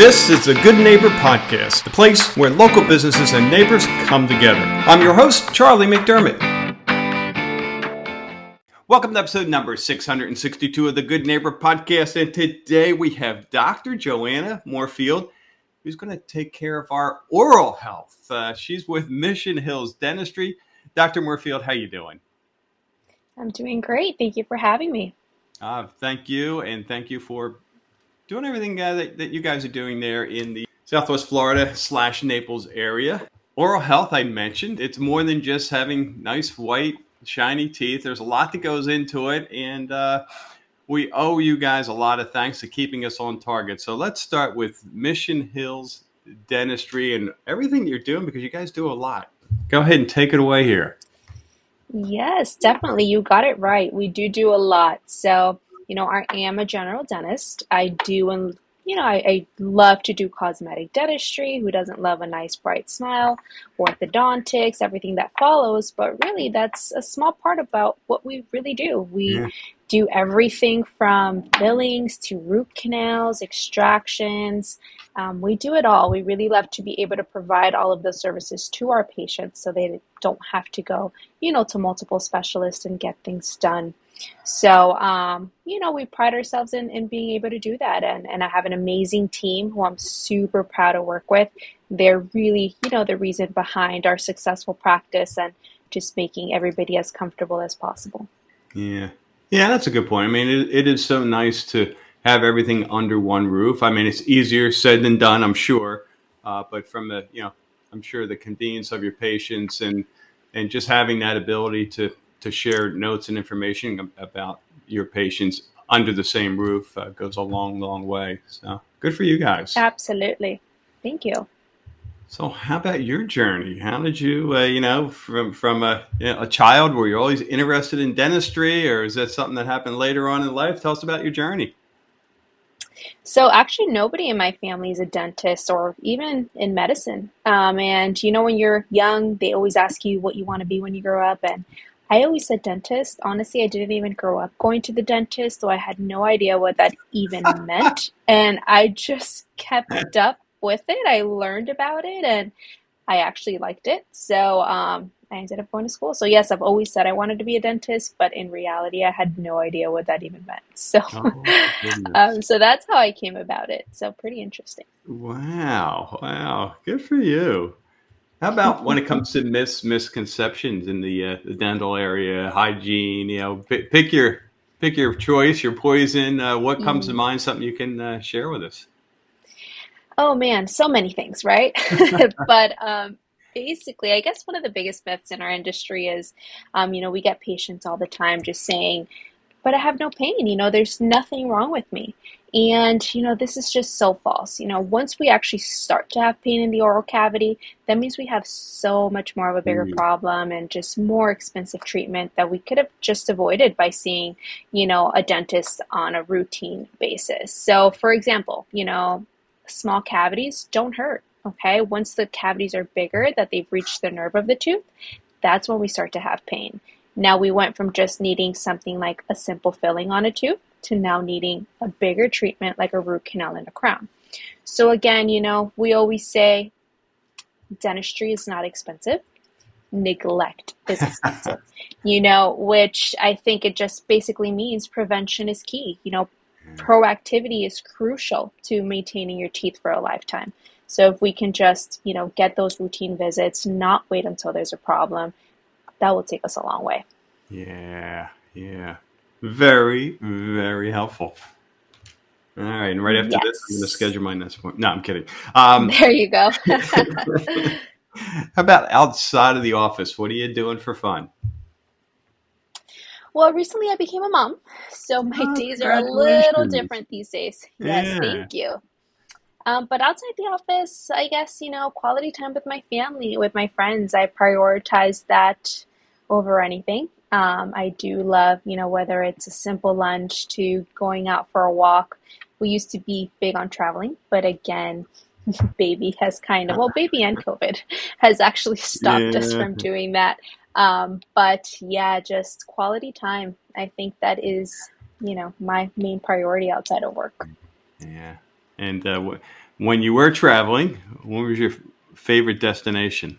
This is the Good Neighbor Podcast, the place where local businesses and neighbors come together. I'm your host, Charlie McDermott. Welcome to episode number 662 of the Good Neighbor Podcast. And today we have Dr. Joanna Moorfield, who's going to take care of our oral health. Uh, she's with Mission Hills Dentistry. Dr. Moorfield, how you doing? I'm doing great. Thank you for having me. Uh, thank you, and thank you for doing everything uh, that, that you guys are doing there in the Southwest Florida slash Naples area. Oral health, I mentioned, it's more than just having nice white shiny teeth. There's a lot that goes into it, and uh, we owe you guys a lot of thanks for keeping us on target. So let's start with Mission Hills Dentistry and everything you're doing because you guys do a lot. Go ahead and take it away here. Yes, definitely. You got it right. We do do a lot. So, you know, I am a general dentist. I do and you know, I, I, love to do cosmetic dentistry. Who doesn't love a nice bright smile? Orthodontics, everything that follows. But really, that's a small part about what we really do. We yeah. do everything from fillings to root canals, extractions. Um, we do it all. We really love to be able to provide all of those services to our patients so they don't have to go, you know, to multiple specialists and get things done. So, um, you know, we pride ourselves in, in being able to do that. And, and I have an amazing team who I'm super proud to work with. They're really, you know, the reason behind our successful practice and just making everybody as comfortable as possible. Yeah. Yeah, that's a good point. I mean, it, it is so nice to have everything under one roof. I mean, it's easier said than done, I'm sure. Uh, but from the, you know, I'm sure the convenience of your patients and, and just having that ability to to share notes and information about your patients under the same roof uh, goes a long, long way. So good for you guys. Absolutely. Thank you. So, how about your journey? How did you, uh, you know, from from a, you know, a child, were you always interested in dentistry, or is that something that happened later on in life? Tell us about your journey. So, actually, nobody in my family is a dentist or even in medicine. Um, and you know, when you're young, they always ask you what you want to be when you grow up, and I always said dentist. Honestly, I didn't even grow up going to the dentist, so I had no idea what that even meant. And I just kept up with it. I learned about it and I actually liked it. So um, I ended up going to school. So, yes, I've always said I wanted to be a dentist, but in reality, I had no idea what that even meant. So, oh, um, so that's how I came about it. So, pretty interesting. Wow. Wow. Good for you. How about when it comes to mis misconceptions in the uh, the dental area, hygiene? You know, pick, pick your pick your choice, your poison. Uh, what comes mm. to mind? Something you can uh, share with us? Oh man, so many things, right? but um, basically, I guess one of the biggest myths in our industry is, um, you know, we get patients all the time just saying, "But I have no pain. You know, there's nothing wrong with me." And, you know, this is just so false. You know, once we actually start to have pain in the oral cavity, that means we have so much more of a bigger mm-hmm. problem and just more expensive treatment that we could have just avoided by seeing, you know, a dentist on a routine basis. So, for example, you know, small cavities don't hurt. Okay. Once the cavities are bigger, that they've reached the nerve of the tooth, that's when we start to have pain. Now we went from just needing something like a simple filling on a tooth to now needing a bigger treatment like a root canal and a crown. So, again, you know, we always say dentistry is not expensive, neglect is expensive, you know, which I think it just basically means prevention is key. You know, proactivity is crucial to maintaining your teeth for a lifetime. So, if we can just, you know, get those routine visits, not wait until there's a problem, that will take us a long way. Yeah, yeah. Very, very helpful. All right, and right after yes. this, I'm going to schedule my next point. No, I'm kidding. Um, there you go. how about outside of the office? What are you doing for fun? Well, recently I became a mom, so my oh, days are a little different these days. Yes, yeah. thank you. Um, but outside the office, I guess, you know, quality time with my family, with my friends, I prioritize that over anything. Um, I do love, you know, whether it's a simple lunch to going out for a walk. We used to be big on traveling, but again, baby has kind of, well, baby and COVID has actually stopped yeah. us from doing that. Um, but yeah, just quality time. I think that is, you know, my main priority outside of work. Yeah. And uh, when you were traveling, what was your favorite destination?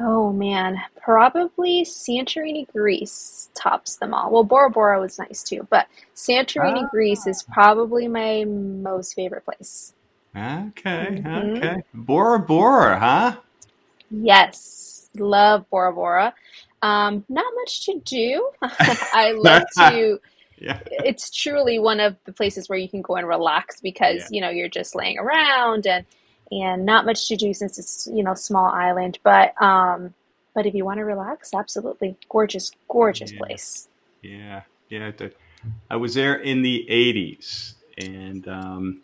Oh man, probably Santorini, Greece tops them all. Well, Bora Bora was nice too, but Santorini, Ah. Greece is probably my most favorite place. Okay, hmm okay. Bora Bora, huh? Yes, love Bora Bora. Um, not much to do. I love to. yeah, It's truly one of the places where you can go and relax yeah, because you know you're just laying around and and not much to do since it's you know small island. But um, but if you want to relax, absolutely gorgeous, gorgeous yeah, place. yeah, yeah. I was there in the '80s, and um,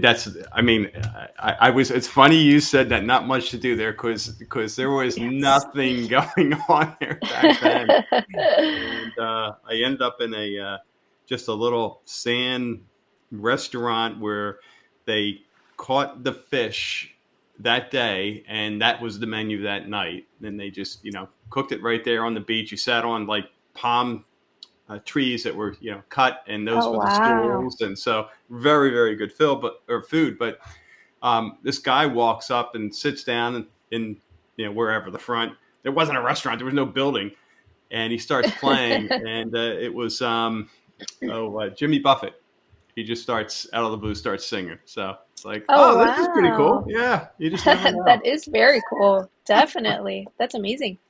that's. I mean, I, I was. It's funny you said that. Not much to do there, because because there was Yes. nothing going on there back then. and uh, I end up in a uh, just a little sand restaurant where they caught the fish that day, and that was the menu that night. And they just you know cooked it right there on the beach. You sat on like palm uh, trees that were you know cut, and those Oh were the wow. stools, and so very very good fill, but or food. But um, this guy walks up and sits down in, in you know wherever the front. There wasn't a restaurant. There was no building and he starts playing, and uh, it was um, oh uh, Jimmy Buffett. He just starts out of the blue, starts singing. So it's like, Oh oh, this is pretty cool. Yeah, you just That is very cool. Definitely. That's amazing.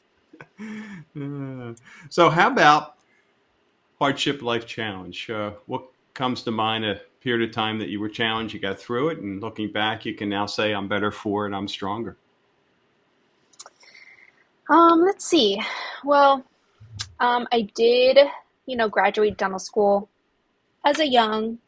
Uh, so how about hardship life challenge? Uh, what comes to mind? A period of time that you were challenged, you got through it, and looking back, you can now say, I'm better for it. I'm stronger. Um, let's see. Well, um, I did, you know, graduate dental school as a young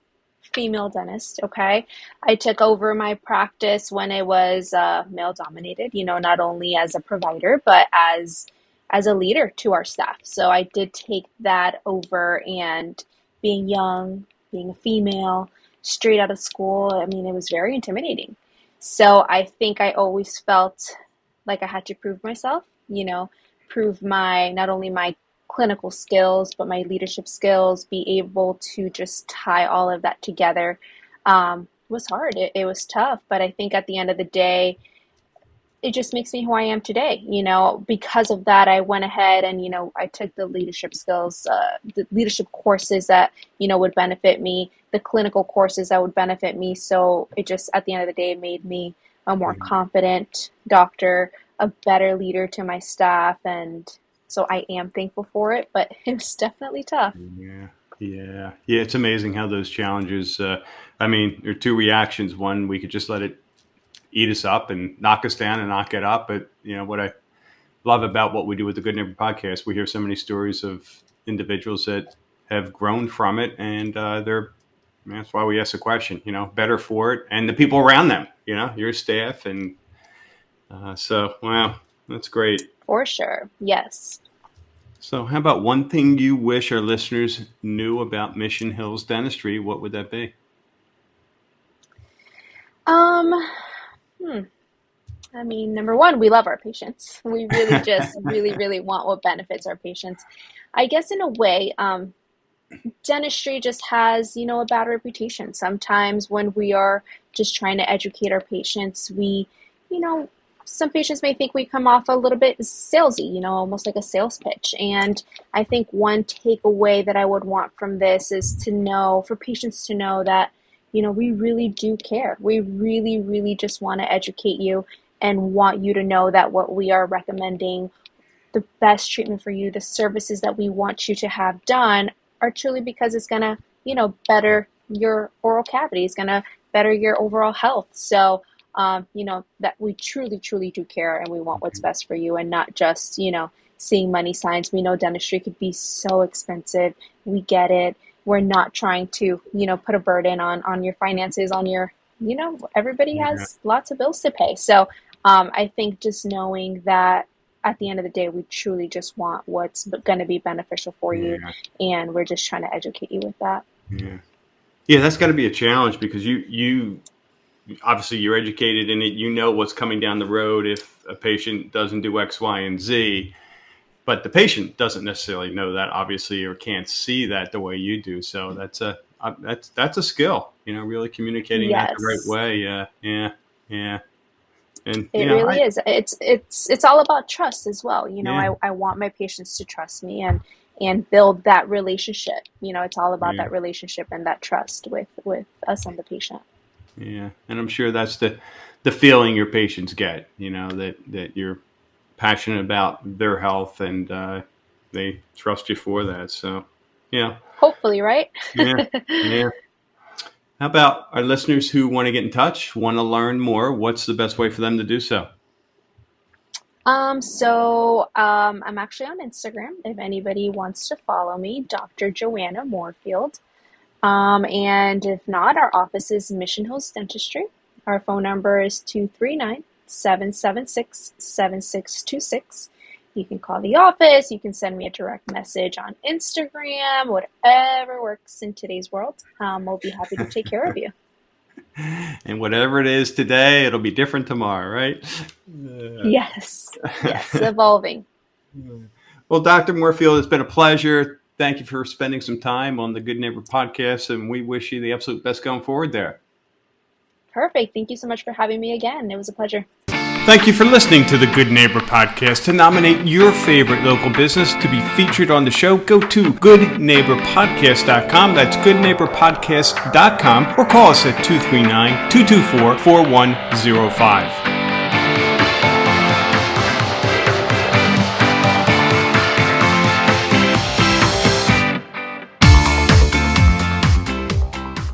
female dentist. Okay. I took over my practice when it was uh, male dominated, you know, not only as a provider, but as as a leader to our staff. So I did take that over and being young, being a female, straight out of school, I mean, it was very intimidating. So I think I always felt like I had to prove myself, you know, prove my not only my clinical skills, but my leadership skills, be able to just tie all of that together um, was hard. It, it was tough, but I think at the end of the day, it just makes me who I am today. You know, because of that, I went ahead and, you know, I took the leadership skills, uh, the leadership courses that, you know, would benefit me, the clinical courses that would benefit me. So it just, at the end of the day, made me a more Mhm. confident doctor, a better leader to my staff. And so I am thankful for it, but it was definitely tough. Yeah, yeah, yeah. It's amazing how those challenges. Uh, I mean, there are two reactions. One, we could just let it eat us up and knock us down and knock it up. But you know what I love about what we do with the Good Neighbor podcast, we hear so many stories of individuals that have grown from it, and uh, they're. That's why we ask the question. You know, better for it, and the people around them. You know, your staff, and uh, so wow, that's great. For sure. Yes. So, how about one thing you wish our listeners knew about Mission Hills Dentistry? What would that be? Um, hmm. I mean, number one, we love our patients. We really just really, really want what benefits our patients. I guess in a way, um, dentistry just has, you know, a bad reputation. Sometimes when we are just trying to educate our patients, we, you know, some patients may think we come off a little bit salesy, you know, almost like a sales pitch. And I think one takeaway that I would want from this is to know, for patients to know that, you know, we really do care. We really, really just want to educate you and want you to know that what we are recommending, the best treatment for you, the services that we want you to have done are truly because it's going to, you know, better your oral cavity, it's going to better your overall health. So, um, you know, that we truly, truly do care and we want what's best for you and not just, you know, seeing money signs. We know dentistry could be so expensive. We get it. We're not trying to, you know, put a burden on on your finances, on your, you know, everybody Yeah. has lots of bills to pay. So, um, I think just knowing that at the end of the day, we truly just want what's going to be beneficial for you, and we're just trying to educate you with that. yeah, yeah. That's got to be a challenge because you you obviously you're educated in it. You know what's coming down the road if a patient doesn't do X, Y, and Z. But the patient doesn't necessarily know that, obviously, or can't see that the way you do. So that's a uh, that's that's a skill. You know, really communicating yes. that the right way. Yeah, yeah, yeah. And it know, really I, is. It's it's it's all about trust as well. You know, yeah. I, I want my patients to trust me and and build that relationship. You know, it's all about yeah. that relationship and that trust with with us and the patient. Yeah, and I'm sure that's the the feeling your patients get. You know that that you're passionate about their health and uh, they trust you for that. So, yeah. Hopefully, right? yeah, yeah. How about our listeners who want to get in touch, want to learn more? What's the best way for them to do so? Um, so um, I'm actually on Instagram. If anybody wants to follow me, Dr. Joanna Moorfield. Um, and if not, our office is Mission Hills Dentistry. Our phone number is 239 776 7626. You can call the office, you can send me a direct message on Instagram, whatever works in today's world. Um, we'll be happy to take care of you. And whatever it is today, it'll be different tomorrow, right? Yes, yes, evolving. Well, Dr. Moorfield, it's been a pleasure. Thank you for spending some time on the Good Neighbor podcast, and we wish you the absolute best going forward there. Perfect. Thank you so much for having me again. It was a pleasure. Thank you for listening to the Good Neighbor Podcast. To nominate your favorite local business to be featured on the show, go to goodneighborpodcast.com. That's goodneighborpodcast.com or call us at 239 224 4105.